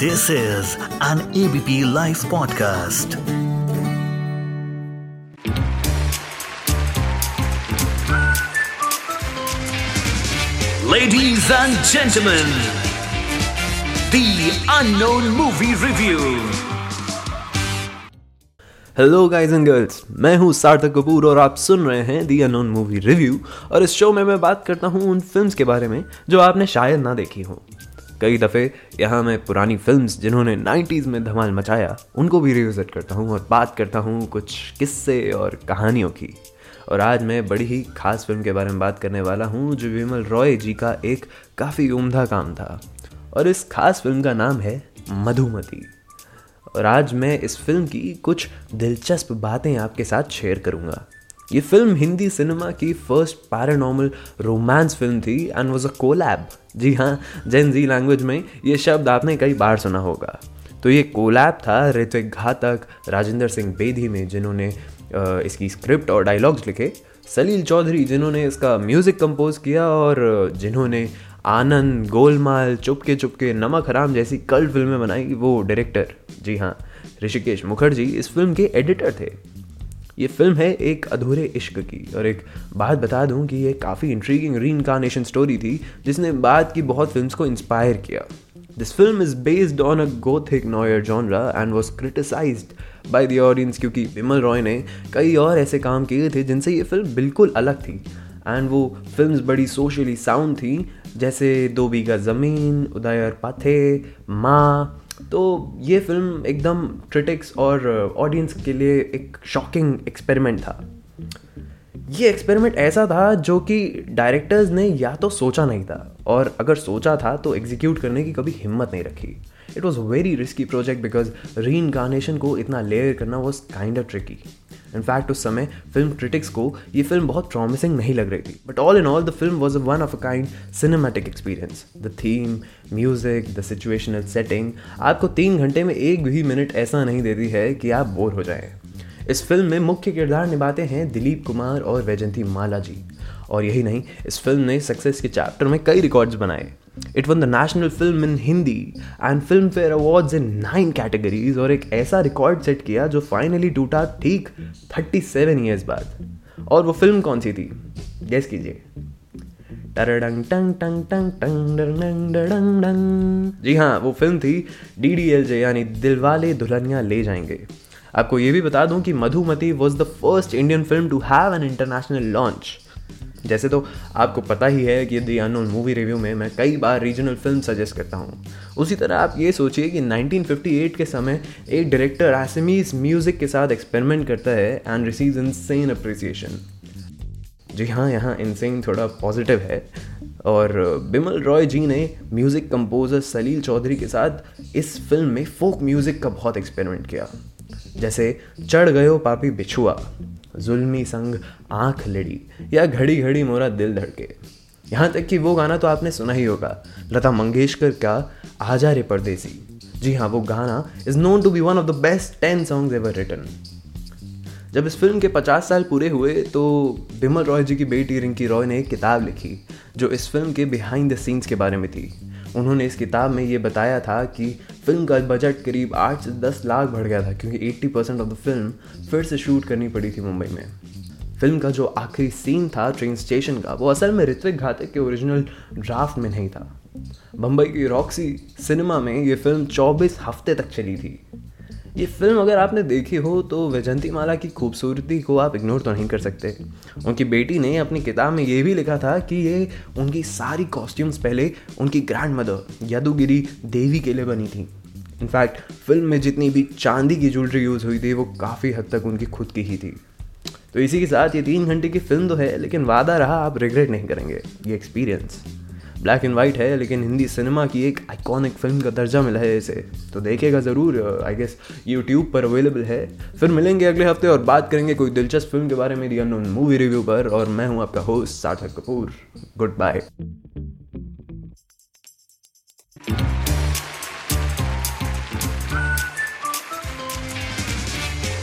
This is an ABP Life podcast. Ladies and gentlemen, the unknown movie review. Hello guys and girls मैं हूँ सार्थक कपूर और आप सुन रहे हैं दी अनोन मूवी रिव्यू और इस शो में मैं बात करता हूँ उन फिल्म्स के बारे में जो आपने शायद ना देखी हो कई दफ़े यहाँ मैं पुरानी फिल्म्स जिन्होंने 90s में धमाल मचाया, उनको भी रिविजिट करता हूँ और बात करता हूँ कुछ किस्से और कहानियों की। और आज मैं बड़ी ही खास फ़िल्म के बारे में बात करने वाला हूँ, जो विमल रॉय जी का एक काफ़ी उम्दा काम था। और इस खास फ़िल्म का नाम है मधुमती। और आज मैं इस फ़िल्म की कुछ दिलचस्प बातें आपके साथ शेयर करूँगा। ये फ़िल्म हिंदी सिनेमा की फ़र्स्ट पैरानॉर्मल रोमांस फ़िल्म थी एंड वाज अ कोलैब जी हाँ जैन जी लैंग्वेज में ये शब्द आपने कई बार सुना होगा। तो ये कोलैब था ऋत्विक घातक, राजेंद्र सिंह बेदी में, जिन्होंने इसकी स्क्रिप्ट और डायलॉग्स लिखे। सलील चौधरी, जिन्होंने इसका म्यूज़िक कंपोज किया और जिन्होंने आनंद गोलमाल, चुपके चुपके, नमक हराम जैसी कल्ट फ़िल्में बनाई, वो डायरेक्टर जी हाँ ऋषिकेश मुखर्जी इस फ़िल्म के एडिटर थे। ये फ़िल्म है एक अधूरे इश्क की। और एक बात बता दूँ कि ये काफ़ी इंट्रीगिंग री इनकारनेशन स्टोरी थी, जिसने बाद की बहुत फिल्म्स को इंस्पायर किया। This film is based on a gothic noir genre and was criticized by the audience क्योंकि विमल रॉय ने कई और ऐसे काम किए थे जिनसे ये फ़िल्म बिल्कुल अलग थी। एंड वो फ़िल्म बड़ी सोशली साउंड थी, जैसे दो बीघा ज़मीन उदयर पाथे, माँ तो ये फ़िल्म एकदम क्रिटिक्स और ऑडियंस के लिए एक शॉकिंग एक्सपेरिमेंट था। ये एक्सपेरिमेंट ऐसा था जो कि डायरेक्टर्स ने या तो सोचा नहीं था और अगर सोचा था तो एग्जीक्यूट करने की कभी हिम्मत नहीं रखी। It was very risky project because reincarnation को इतना लेयर करना was kind of tricky in fact उस समय फ़िल्म क्रिटिक्स को ये फ़िल्म बहुत प्रॉमिसिंग नहीं लग रही थी। But all in all the film was a one of a kind cinematic experience the theme music the situational setting आपको तीन घंटे में एक भी मिनट ऐसा नहीं देती है कि आप बोर हो जाएँ। इस फ़िल्म में मुख्य किरदार निभाते हैं दिलीप कुमार और वैजंती माला जी। और यही नहीं, इस फ़िल्म ने सक्सेस के चैप्टर में कई रिकॉर्ड्स बनाए। It won the national film in Hindi and Filmfare awards in nine categories और एक ऐसा रिकॉर्ड सेट किया जो फाइनली टूटा ठीक थर्टी सेवन ईयर्स बाद। और वो फ़िल्म कौन सी थी? गेस कीजिए। जी हाँ वो फ़िल्म थी डी डी एल जे यानी दिलवाले दुल्हनिया ले जाएँगे। आपको ये भी बता दूँ कि Madhumati was the first Indian film to have an international launch जैसे तो आपको पता ही है कि दी अनोन मूवी रिव्यू में मैं कई बार रीजनल फ़िल्म सजेस्ट करता हूँ। उसी तरह आप ये सोचिए कि 1958 के समय एक डायरेक्टर आसमीज म्यूज़िक के साथ एक्सपेरिमेंट करता है एंड रिसीव इनसेन अप्रिसिएशन जी हाँ यहाँ इनसेन थोड़ा पॉजिटिव है। और बिमल रॉय जी ने म्यूज़िक कंपोजर सलील चौधरी के साथ इस फ़िल्म में फोक म्यूज़िक का बहुत एक्सपेरिमेंट किया। जैसे चढ़ गयो पापी बिछुआ, जुल्मी संग आँख लड़ी या घड़ी घड़ी मोरा दिल धड़के। यहाँ तक कि वो गाना तो आपने सुना ही होगा, लता मंगेशकर का आजा रे परदेसी। जी हाँ वो गाना is known to be one of the best ten songs ever return जब इस फ़िल्म के 50 साल पूरे हुए तो बिमल रॉय जी की बेटी रिंकी रॉय ने एक किताब लिखी, जो इस फ़िल्म के बिहाइंड द सीन्स के बारे में थी। उन्होंने इस किताब में ये बताया था कि फ़िल्म का बजट करीब आठ से दस लाख बढ़ गया था, क्योंकि eighty percent of the film फिर से शूट करनी पड़ी थी मुंबई में। फ़िल्म का जो आखिरी सीन था ट्रेन स्टेशन का, वो असल में ऋत्विक घातक के ओरिजिनल ड्राफ्ट में नहीं था। बम्बई की रॉक्सी सिनेमा में ये फ़िल्म 24 हफ़्ते तक चली थी। ये फ़िल्म अगर आपने देखी हो तो वैजंती माला की खूबसूरती को आप इग्नोर तो नहीं कर सकते। उनकी बेटी ने अपनी किताब में ये भी लिखा था कि ये उनकी सारी कॉस्ट्यूम्स पहले उनकी ग्रैंड मदर यदुगिरी देवी के लिए बनी थी। इनफैक्ट, फ़िल्म में जितनी भी चांदी की ज्वेलरी यूज़ हुई थी, वो काफ़ी हद तक उनकी खुद की ही थी। तो इसी के साथ ये तीन घंटे की फ़िल्म तो है, लेकिन वादा रहा, आप रिग्रेट नहीं करेंगे, ये एक्सपीरियंस ब्लैक एंड वाइट है, लेकिन हिंदी सिनेमा की एक आइकॉनिक फ़िल्म का दर्जा मिला है इसे। तो देखेगा ज़रूर आई गेस यूट्यूब पर अवेलेबल है। फिर मिलेंगे अगले हफ़्ते और बात करेंगे कोई दिलचस्प फ़िल्म के बारे में दिया मूवी रिव्यू पर। और मैं हूँ आपका host Sarthak Kapoor. Goodbye